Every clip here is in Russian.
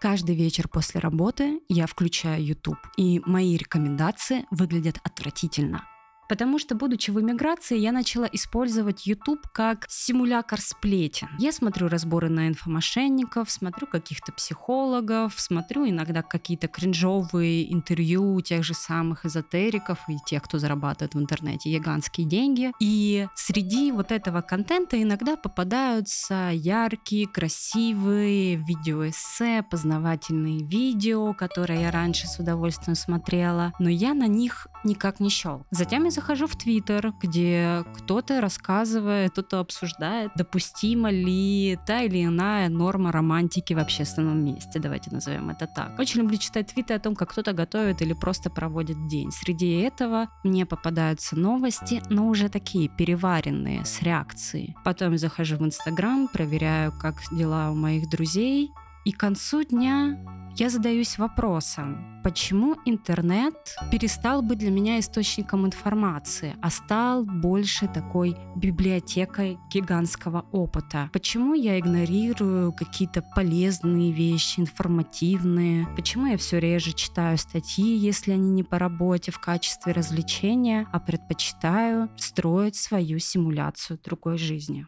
Каждый вечер после работы я включаю YouTube, и мои рекомендации выглядят отвратительно. Потому что, будучи в эмиграции, я начала использовать YouTube как симулятор сплетен. Я смотрю разборы на инфомошенников, смотрю каких-то психологов, смотрю иногда какие-то кринжовые интервью тех же самых эзотериков и тех, кто зарабатывает в интернете гигантские деньги. И среди вот этого контента иногда попадаются яркие, красивые видеоэссе, познавательные видео, которые я раньше с удовольствием смотрела, но я на них никак не щел. Затем я захожу в Твиттер, где кто-то рассказывает, кто-то обсуждает, допустима ли та или иная норма романтики в общественном месте. Давайте назовем это так. Очень люблю читать твиты о том, как кто-то готовит или просто проводит день. Среди этого мне попадаются новости, но уже такие переваренные, с реакцией. Потом захожу в Инстаграм, проверяю, как дела у моих друзей, и к концу дня я задаюсь вопросом, почему интернет перестал быть для меня источником информации, а стал больше такой библиотекой гигантского опыта? Почему я игнорирую какие-то полезные вещи, информативные? Почему я все реже читаю статьи, если они не по работе в качестве развлечения, а предпочитаю строить свою симуляцию другой жизни?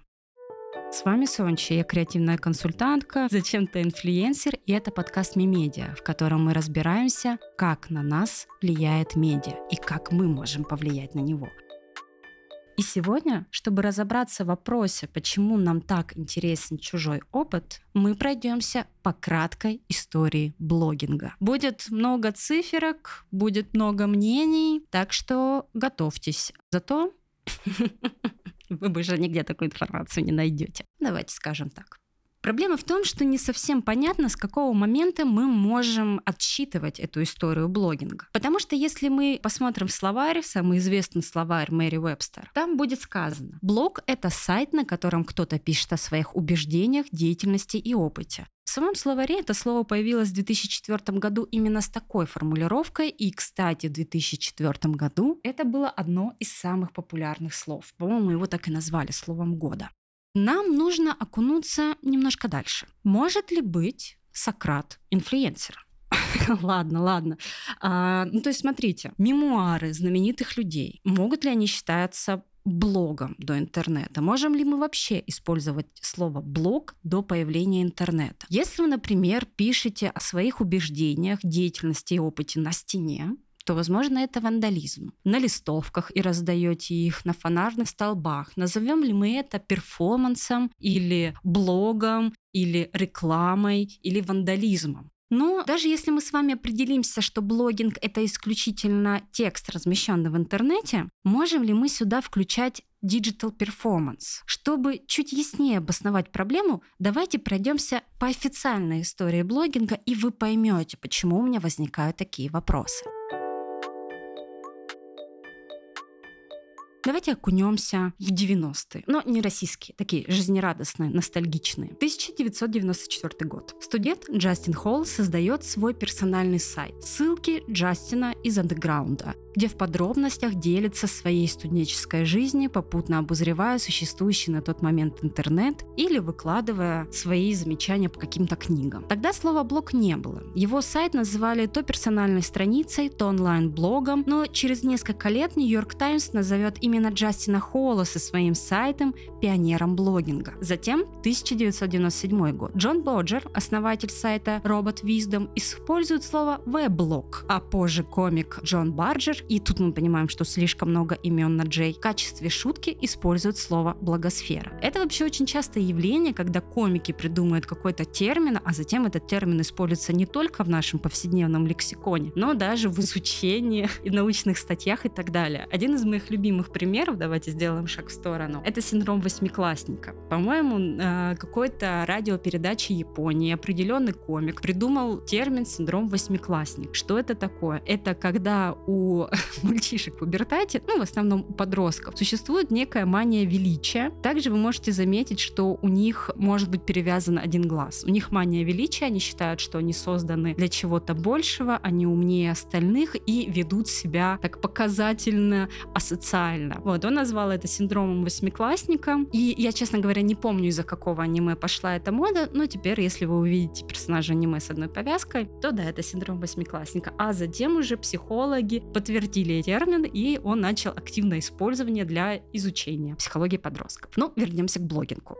С вами Сончи, я креативная консультантка, зачем-то инфлюенсер, и это подкаст Мимедиа, в котором мы разбираемся, как на нас влияет медиа и как мы можем повлиять на него. И сегодня, чтобы разобраться в вопросе, почему нам так интересен чужой опыт, мы пройдемся по краткой истории блогинга. Будет много циферок, будет много мнений, так что готовьтесь. Зато Вы больше нигде такую информацию не найдете. Давайте скажем так. Проблема в том, что не совсем понятно, с какого момента мы можем отсчитывать эту историю блогинга. Потому что если мы посмотрим в словарь, самый известный словарь Мэри Вебстер, там будет сказано, блог — это сайт, на котором кто-то пишет о своих убеждениях, деятельности и опыте. В самом словаре это слово появилось в 2004 году именно с такой формулировкой, и, кстати, в 2004 году это было одно из самых популярных слов. По-моему, его так и назвали словом года. Нам нужно окунуться немножко дальше. Может ли быть Сократ инфлюенсером? ладно, ладно. А, ну, то есть, смотрите, мемуары знаменитых людей, могут ли они считаться блогом до интернета? Можем ли мы вообще использовать слово блог до появления интернета? Если вы, например, пишете о своих убеждениях, деятельности и опыте на стене, то, возможно, это вандализм. На листовках и раздаете их на фонарных столбах. Назовем ли мы это перформансом или блогом, или рекламой, или вандализмом? Но даже если мы с вами определимся, что блогинг — это исключительно текст, размещенный в интернете, можем ли мы сюда включать digital performance? Чтобы чуть яснее обосновать проблему, давайте пройдемся по официальной истории блогинга, и вы поймете, почему у меня возникают такие вопросы. Давайте окунемся в 90-е. Но не российские, такие жизнерадостные, ностальгичные. 1994 год. Студент Джастин Холл создает свой персональный сайт. Ссылки Джастина из андеграунда где в подробностях делится своей студенческой жизнью, попутно обозревая существующий на тот момент интернет или выкладывая свои замечания по каким-то книгам. Тогда слова блог не было. Его сайт называли то персональной страницей, то онлайн-блогом, но через несколько лет Нью-Йорк Таймс назовет именно Джастина Холла со своим сайтом пионером блогинга. Затем 1997 год. Джон Боджер, основатель сайта Robot Wisdom, использует слово веб-блог, а позже комик Джон Барджер и тут мы понимаем, что слишком много имен на Джей, в качестве шутки используют слово «благосфера». Это вообще очень частое явление, когда комики придумывают какой-то термин, а затем этот термин используется не только в нашем повседневном лексиконе, но даже в изучении и научных статьях и так далее. Один из моих любимых примеров, давайте сделаем шаг в сторону, это синдром восьмиклассника. По-моему, э, какой-то радиопередачи Японии определенный комик придумал термин синдром восьмиклассник. Что это такое? Это когда у мальчишек в пубертате, ну, в основном у подростков, существует некая мания величия. Также вы можете заметить, что у них может быть перевязан один глаз. У них мания величия, они считают, что они созданы для чего-то большего, они умнее остальных и ведут себя так показательно, асоциально. Года. Вот, он назвал это синдромом восьмиклассника. И я, честно говоря, не помню, из-за какого аниме пошла эта мода, но теперь, если вы увидите персонажа аниме с одной повязкой, то да, это синдром восьмиклассника. А затем уже психологи подтвердили термин, и он начал активное использование для изучения психологии подростков. Ну, вернемся к блогингу.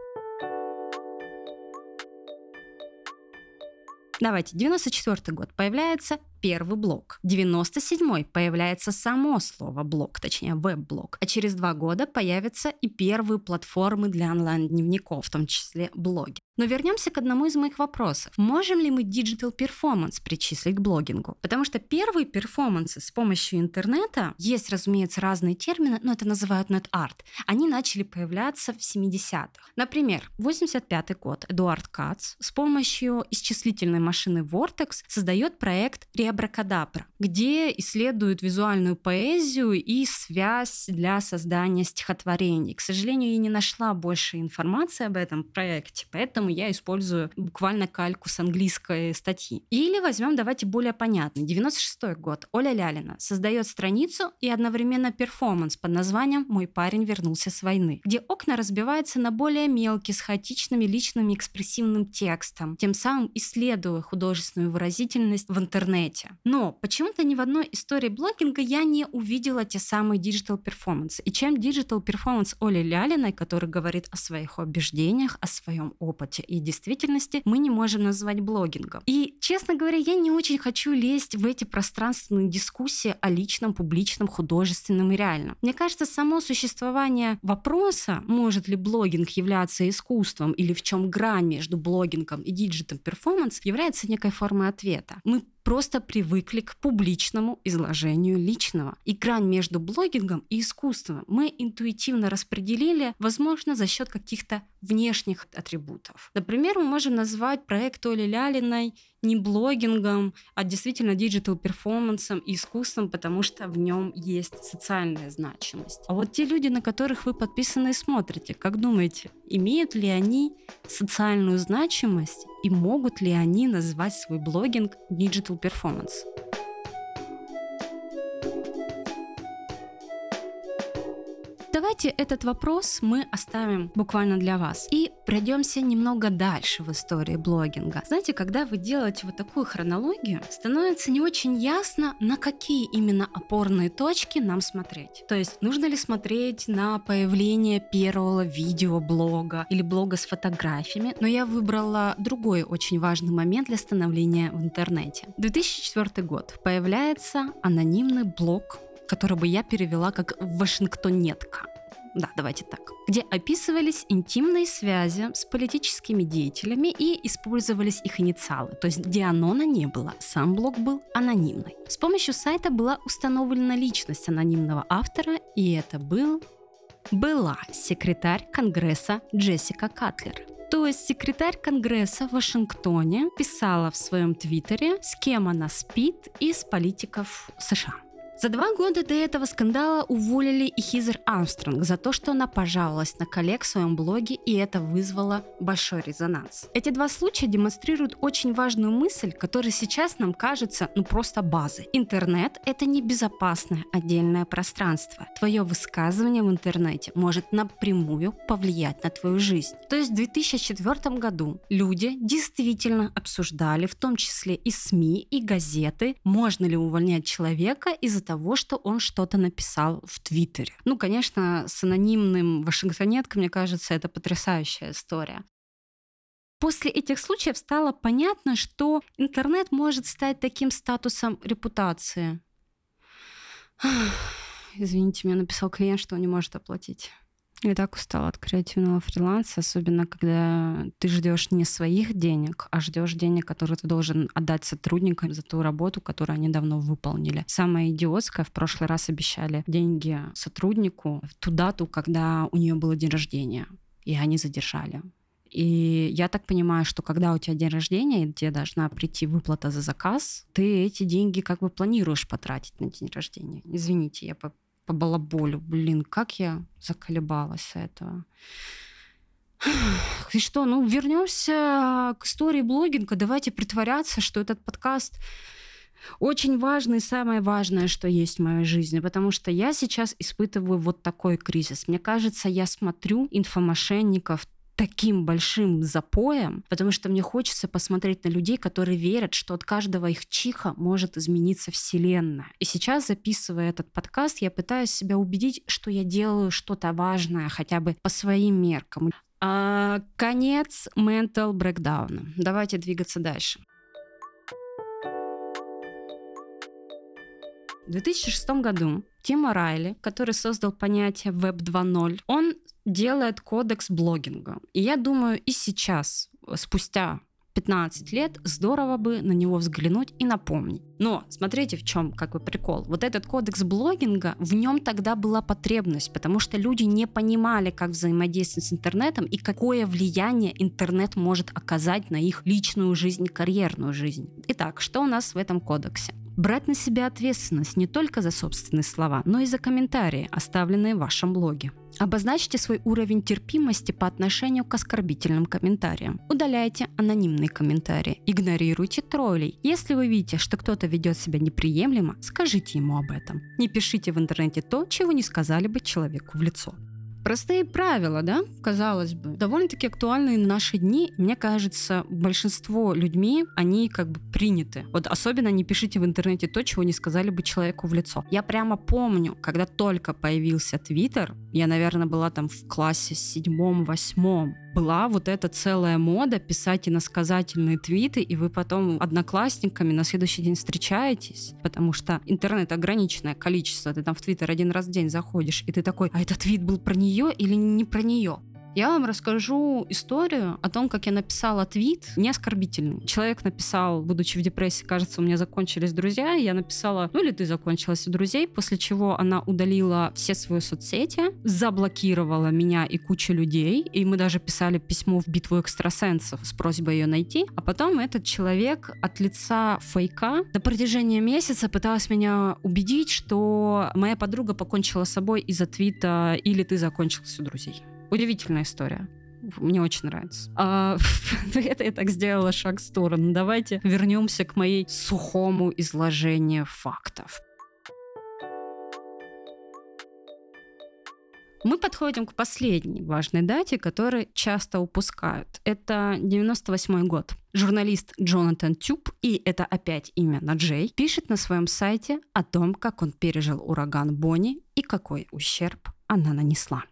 Давайте, 94 год. Появляется первый блок. 97-й появляется само слово блок, точнее веб-блок. А через два года появятся и первые платформы для онлайн-дневников, в том числе блоги. Но вернемся к одному из моих вопросов. Можем ли мы digital performance причислить к блогингу? Потому что первые перформансы с помощью интернета, есть, разумеется, разные термины, но это называют net-art, они начали появляться в 70-х. Например, 85 год Эдуард Кац с помощью исчислительной машины Vortex создает проект Реабракадабра, где исследуют визуальную поэзию и связь для создания стихотворений. К сожалению, я не нашла больше информации об этом проекте, поэтому я использую буквально кальку с английской статьи. Или возьмем, давайте более понятный. 96 год. Оля Лялина создает страницу и одновременно перформанс под названием «Мой парень вернулся с войны», где окна разбиваются на более мелкие, с хаотичными личным экспрессивным текстом, тем самым исследуя художественную выразительность в интернете. Но почему-то ни в одной истории блогинга я не увидела те самые digital performance. И чем digital performance Оли Лялиной, который говорит о своих убеждениях, о своем опыте, и действительности мы не можем назвать блогингом. И, честно говоря, я не очень хочу лезть в эти пространственные дискуссии о личном, публичном, художественном и реальном. Мне кажется, само существование вопроса, может ли блогинг являться искусством или в чем грань между блогингом и digital performance, является некой формой ответа. Мы просто привыкли к публичному изложению личного. И грань между блогингом и искусством мы интуитивно распределили, возможно, за счет каких-то внешних атрибутов. Например, мы можем назвать проект Оли Лялиной не блогингом, а действительно digital performance ом и искусством, потому что в нем есть социальная значимость. А вот те люди, на которых вы подписаны и смотрите, как думаете, имеют ли они социальную значимость и могут ли они назвать свой блогинг digital Давайте этот вопрос мы оставим буквально для вас и пройдемся немного дальше в истории блогинга. Знаете, когда вы делаете вот такую хронологию, становится не очень ясно, на какие именно опорные точки нам смотреть. То есть, нужно ли смотреть на появление первого видеоблога или блога с фотографиями, но я выбрала другой очень важный момент для становления в интернете. 2004 год. Появляется анонимный блог который бы я перевела как «Вашингтонетка». Да, давайте так. Где описывались интимные связи с политическими деятелями и использовались их инициалы. То есть где анона не было, сам блог был анонимный. С помощью сайта была установлена личность анонимного автора, и это был была секретарь Конгресса Джессика Катлер. То есть секретарь Конгресса в Вашингтоне писала в своем твиттере, с кем она спит из политиков США. За два года до этого скандала уволили и Хизер Армстронг за то, что она пожаловалась на коллег в своем блоге, и это вызвало большой резонанс. Эти два случая демонстрируют очень важную мысль, которая сейчас нам кажется ну просто базой. Интернет — это не безопасное отдельное пространство. Твое высказывание в интернете может напрямую повлиять на твою жизнь. То есть в 2004 году люди действительно обсуждали, в том числе и СМИ, и газеты, можно ли увольнять человека из-за того, что он что-то написал в Твиттере. Ну, конечно, с анонимным Вашингтонеткой, мне кажется, это потрясающая история. После этих случаев стало понятно, что интернет может стать таким статусом репутации. Извините, мне написал клиент, что он не может оплатить. Я так устала от креативного фриланса, особенно когда ты ждешь не своих денег, а ждешь денег, которые ты должен отдать сотрудникам за ту работу, которую они давно выполнили. Самое идиотское, в прошлый раз обещали деньги сотруднику в ту дату, когда у нее было день рождения, и они задержали. И я так понимаю, что когда у тебя день рождения, и тебе должна прийти выплата за заказ, ты эти деньги как бы планируешь потратить на день рождения. Извините, я по балаболю. Блин, как я заколебалась с этого. И что, ну вернемся к истории блогинга. Давайте притворяться, что этот подкаст Очень важно и самое важное, что есть в моей жизни, потому что я сейчас испытываю вот такой кризис. Мне кажется, я смотрю инфомошенников таким большим запоем, потому что мне хочется посмотреть на людей, которые верят, что от каждого их чиха может измениться Вселенная. И сейчас, записывая этот подкаст, я пытаюсь себя убедить, что я делаю что-то важное, хотя бы по своим меркам. А, конец mental breakdown. Давайте двигаться дальше. В 2006 году Тима Райли, который создал понятие Web 2.0, он делает кодекс блогинга. И я думаю, и сейчас, спустя 15 лет, здорово бы на него взглянуть и напомнить. Но смотрите, в чем как бы прикол. Вот этот кодекс блогинга, в нем тогда была потребность, потому что люди не понимали, как взаимодействовать с интернетом и какое влияние интернет может оказать на их личную жизнь карьерную жизнь. Итак, что у нас в этом кодексе? Брать на себя ответственность не только за собственные слова, но и за комментарии, оставленные в вашем блоге. Обозначьте свой уровень терпимости по отношению к оскорбительным комментариям. Удаляйте анонимные комментарии. Игнорируйте троллей. Если вы видите, что кто-то ведет себя неприемлемо, скажите ему об этом. Не пишите в интернете то, чего не сказали бы человеку в лицо. Простые правила, да, казалось бы, довольно-таки актуальны в наши дни. Мне кажется, большинство людьми, они как бы приняты. Вот особенно не пишите в интернете то, чего не сказали бы человеку в лицо. Я прямо помню, когда только появился Твиттер, я, наверное, была там в классе седьмом-восьмом, была вот эта целая мода писать иносказательные твиты, и вы потом одноклассниками на следующий день встречаетесь, потому что интернет ограниченное количество, ты там в твиттер один раз в день заходишь, и ты такой, а этот твит был про нее или не про нее? Я вам расскажу историю о том, как я написала твит, не оскорбительный. Человек написал, будучи в депрессии, кажется, у меня закончились друзья, я написала, ну или ты закончилась у друзей, после чего она удалила все свои соцсети, заблокировала меня и кучу людей, и мы даже писали письмо в битву экстрасенсов с просьбой ее найти, а потом этот человек от лица фейка на протяжении месяца пыталась меня убедить, что моя подруга покончила с собой из-за твита или ты закончился у друзей. Удивительная история. Мне очень нравится. А, это я так сделала шаг в сторону. Давайте вернемся к моей сухому изложению фактов. Мы подходим к последней важной дате, которую часто упускают. Это 98 год. Журналист Джонатан Тюб, и это опять имя на Джей, пишет на своем сайте о том, как он пережил ураган Бонни и какой ущерб она нанесла.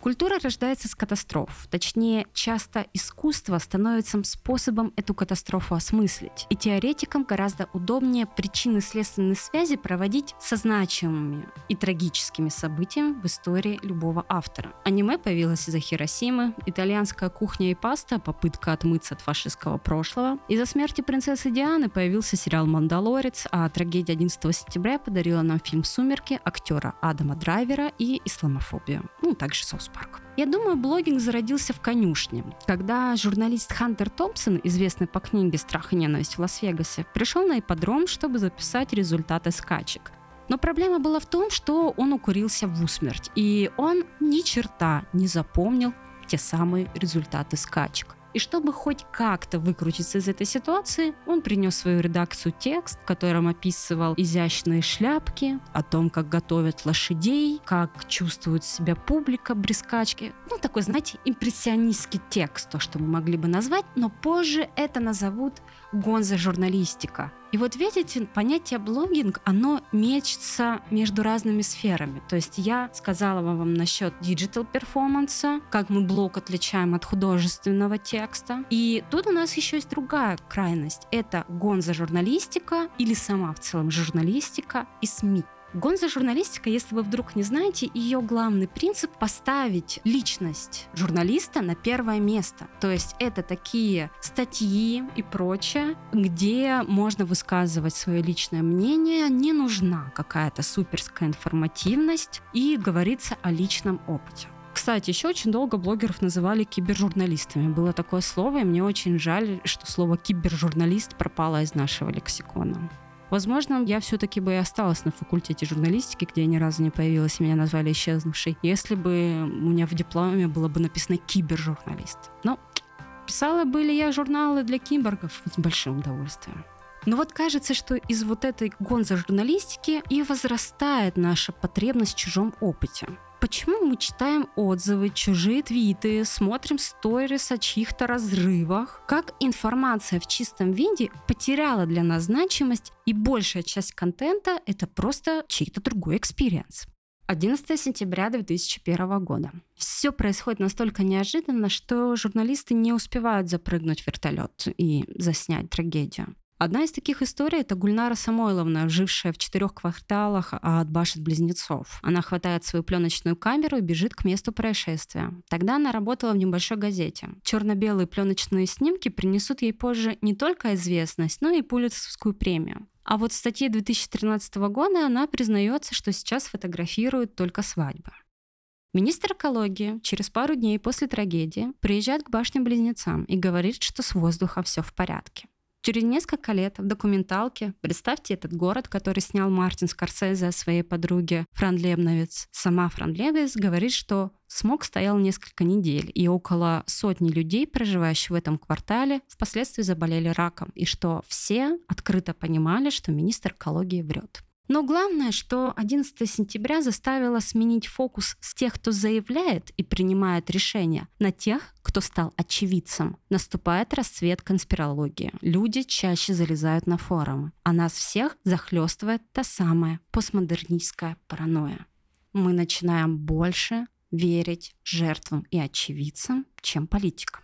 Культура рождается с катастроф. Точнее, часто искусство становится способом эту катастрофу осмыслить. И теоретикам гораздо удобнее причины следственной связи проводить со значимыми и трагическими событиями в истории любого автора. Аниме появилось из-за Хиросимы, итальянская кухня и паста – попытка отмыться от фашистского прошлого. Из-за смерти принцессы Дианы появился сериал «Мандалорец», а трагедия 11 сентября подарила нам фильм «Сумерки» актера Адама Драйвера и исламофобию. Ну, также South Park. Я думаю, блогинг зародился в конюшне, когда журналист Хантер Томпсон, известный по книге «Страх и ненависть в Лас-Вегасе», пришел на ипподром, чтобы записать результаты скачек. Но проблема была в том, что он укурился в усмерть, и он ни черта не запомнил те самые результаты скачек. И чтобы хоть как-то выкрутиться из этой ситуации, он принес свою редакцию текст, в котором описывал изящные шляпки, о том, как готовят лошадей, как чувствует себя публика при скачке. Ну, такой, знаете, импрессионистский текст, то, что мы могли бы назвать, но позже это назовут гонзо-журналистика. И вот видите, понятие блогинг, оно мечется между разными сферами. То есть я сказала вам насчет digital performance а, как мы блог отличаем от художественного текста. И тут у нас еще есть другая крайность. Это гонзо-журналистика или сама в целом журналистика и СМИ. Гонзо журналистика, если вы вдруг не знаете, ее главный принцип поставить личность журналиста на первое место. То есть это такие статьи и прочее, где можно высказывать свое личное мнение, не нужна какая-то суперская информативность и говорится о личном опыте. Кстати, еще очень долго блогеров называли кибержурналистами. Было такое слово, и мне очень жаль, что слово кибержурналист пропало из нашего лексикона. Возможно, я все-таки бы и осталась на факультете журналистики, где я ни разу не появилась, и меня назвали исчезнувшей, если бы у меня в дипломе было бы написано кибержурналист. Но Писала бы ли я журналы для киборгов с большим удовольствием. Но вот кажется, что из вот этой гонза журналистики и возрастает наша потребность в чужом опыте. Почему мы читаем отзывы, чужие твиты, смотрим stories о чьих-то разрывах? Как информация в чистом виде потеряла для нас значимость, и большая часть контента — это просто чей-то другой experience. 11 сентября 2001 года. Все происходит настолько неожиданно, что журналисты не успевают запрыгнуть в вертолет и заснять трагедию. Одна из таких историй — это Гульнара Самойлова, жившая в четырех кварталах от башен-близнецов. Она хватает свою пленочную камеру и бежит к месту происшествия. Тогда она работала в небольшой газете. Черно-белые пленочные снимки принесут ей позже не только известность, но и Пулитцеровскую премию. А вот в статье 2013 года она признается, что сейчас фотографирует только свадьбы. Министр экологии через пару дней после трагедии приезжает к башням-близнецам и говорит, что с воздуха все в порядке. Через несколько лет в документалке представьте этот город, который снял Мартин Скорсезе о своей подруге Фран Лебновиц. Сама Фран Лебновиц говорит, что смог стоял несколько недель, и около сотни людей, проживающих в этом квартале, впоследствии заболели раком, и что все открыто понимали, что министр экологии врет. Но главное, что 11 сентября заставило сменить фокус с тех, кто заявляет и принимает решения, на тех, кто стал очевидцем. Наступает расцвет конспирологии. Люди чаще залезают на форумы, а нас всех захлестывает та самая постмодернистская паранойя. Мы начинаем больше верить жертвам и очевидцам, чем политикам.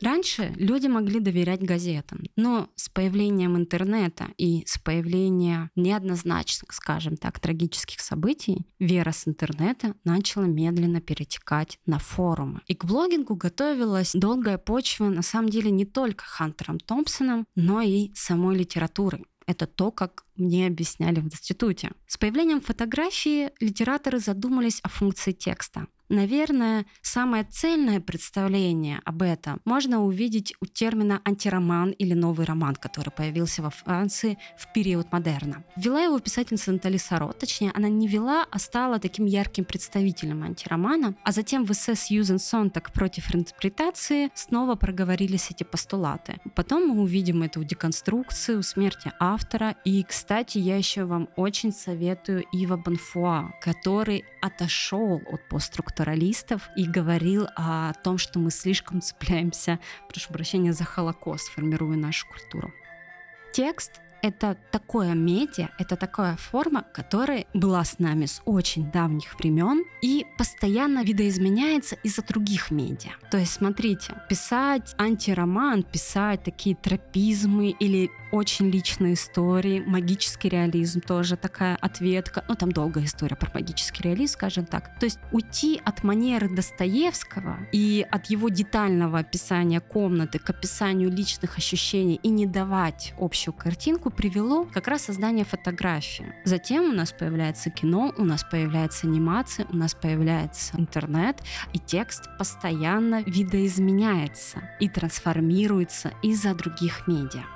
Раньше люди могли доверять газетам, но с появлением интернета и с появлением неоднозначных, скажем так, трагических событий, вера с интернета начала медленно перетекать на форумы. И к блогингу готовилась долгая почва, на самом деле, не только Хантером Томпсоном, но и самой литературой. Это то, как мне объясняли в институте. С появлением фотографии литераторы задумались о функции текста. Наверное, самое цельное представление об этом можно увидеть у термина антироман или новый роман, который появился во Франции в период модерна. Вела его писательница Натали Саро, точнее, она не вела, а стала таким ярким представителем антиромана, а затем в эссе Сьюзен Сонтак против интерпретации снова проговорились эти постулаты. Потом мы увидим эту деконструкцию, смерти автора. И, кстати, я еще вам очень советую Ива Бонфуа, который отошел от постструктуры структуралистов и говорил о том, что мы слишком цепляемся, прошу прощения, за Холокост, формируя нашу культуру. Текст это такое медиа, это такая форма, которая была с нами с очень давних времен и постоянно видоизменяется из-за других медиа. То есть, смотрите, писать антироман, писать такие тропизмы или очень личные истории, магический реализм тоже такая ответка. Ну, там долгая история про магический реализм, скажем так. То есть уйти от манеры Достоевского и от его детального описания комнаты к описанию личных ощущений и не давать общую картинку привело как раз создание фотографии. Затем у нас появляется кино, у нас появляется анимация, у нас появляется интернет, и текст постоянно видоизменяется и трансформируется из-за других медиа.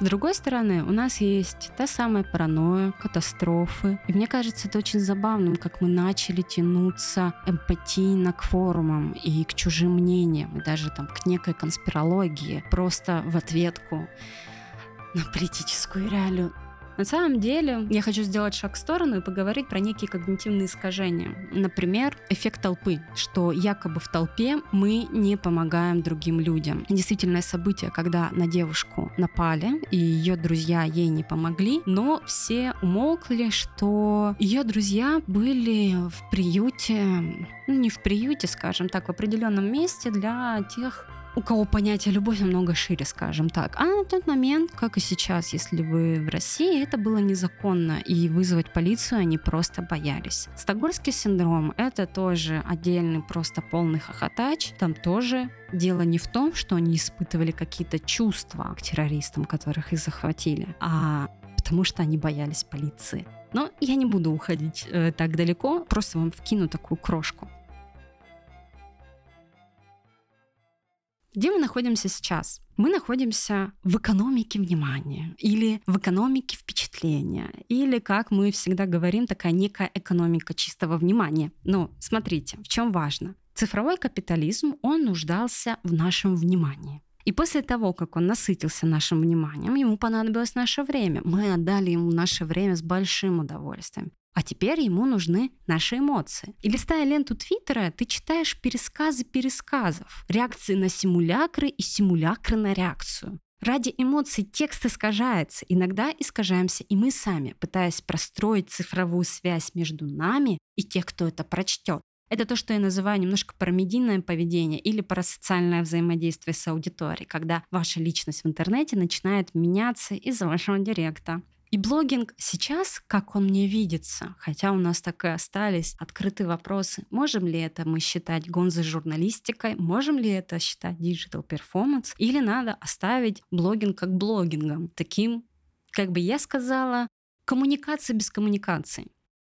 С другой стороны, у нас есть та самая паранойя, катастрофы. И мне кажется, это очень забавным, как мы начали тянуться эмпатийно к форумам и к чужим мнениям, и даже там к некой конспирологии, просто в ответку на политическую реалию. На самом деле, я хочу сделать шаг в сторону и поговорить про некие когнитивные искажения. Например, эффект толпы, что якобы в толпе мы не помогаем другим людям. Действительное событие, когда на девушку напали, и ее друзья ей не помогли, но все умолкли, что ее друзья были в приюте, ну не в приюте, скажем так, в определенном месте для тех у кого понятие любовь намного шире, скажем так. А на тот момент, как и сейчас, если вы в России, это было незаконно, и вызвать полицию они просто боялись. Стокгольмский синдром — это тоже отдельный просто полный хохотач. Там тоже дело не в том, что они испытывали какие-то чувства к террористам, которых их захватили, а потому что они боялись полиции. Но я не буду уходить э, так далеко, просто вам вкину такую крошку. Где мы находимся сейчас? Мы находимся в экономике внимания или в экономике впечатления, или, как мы всегда говорим, такая некая экономика чистого внимания. Но смотрите, в чем важно. Цифровой капитализм, он нуждался в нашем внимании. И после того, как он насытился нашим вниманием, ему понадобилось наше время. Мы отдали ему наше время с большим удовольствием. А теперь ему нужны наши эмоции. И листая ленту Твиттера, ты читаешь пересказы пересказов, реакции на симулякры и симулякры на реакцию. Ради эмоций текст искажается, иногда искажаемся и мы сами, пытаясь простроить цифровую связь между нами и тех, кто это прочтет. Это то, что я называю немножко парамедийное поведение или парасоциальное взаимодействие с аудиторией, когда ваша личность в интернете начинает меняться из-за вашего директа. И блогинг сейчас, как он мне видится, хотя у нас так и остались открытые вопросы, можем ли это мы считать гонзой журналистикой, можем ли это считать digital performance, или надо оставить блогинг как блогингом, таким, как бы я сказала, коммуникация без коммуникации.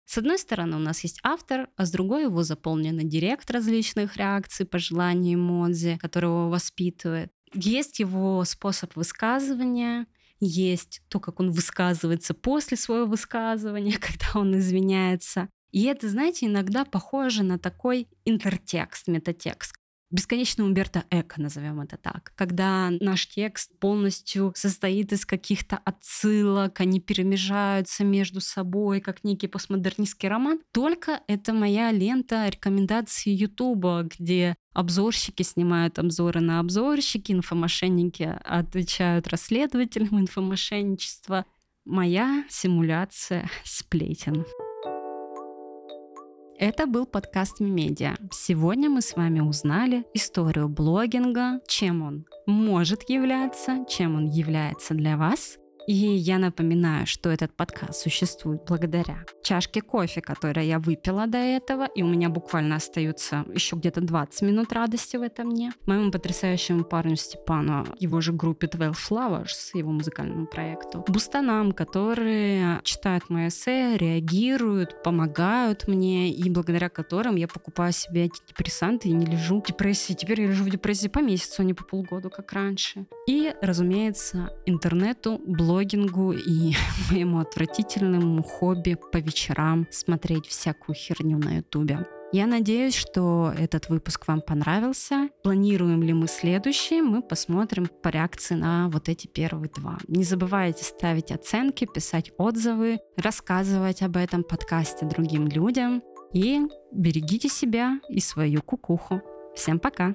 С одной стороны, у нас есть автор, а с другой его заполнен директ различных реакций, пожеланий, эмодзи, который его воспитывает. Есть его способ высказывания, есть то, как он высказывается после своего высказывания, когда он извиняется. И это, знаете, иногда похоже на такой интертекст, метатекст, бесконечный Умберто Эко, назовем это так, когда наш текст полностью состоит из каких-то отсылок, они перемежаются между собой, как некий постмодернистский роман. Только это моя лента рекомендаций Ютуба, где обзорщики снимают обзоры на обзорщики, инфомошенники отвечают расследователям инфомошенничества. Моя симуляция сплетен. Это был подкаст Медиа. Сегодня мы с вами узнали историю блогинга, чем он может являться, чем он является для вас, и я напоминаю, что этот подкаст существует благодаря чашке кофе, которую я выпила до этого, и у меня буквально остается еще где-то 20 минут радости в этом дне. Моему потрясающему парню Степану, его же группе 12 Flowers, его музыкальному проекту. Бустанам, которые читают мои эссе, реагируют, помогают мне, и благодаря которым я покупаю себе антидепрессанты и не лежу в депрессии. Теперь я лежу в депрессии по месяцу, а не по полгоду, как раньше. И, разумеется, интернету, блог блогингу и моему отвратительному хобби по вечерам смотреть всякую херню на ютубе. Я надеюсь, что этот выпуск вам понравился. Планируем ли мы следующий, мы посмотрим по реакции на вот эти первые два. Не забывайте ставить оценки, писать отзывы, рассказывать об этом подкасте другим людям. И берегите себя и свою кукуху. Всем пока!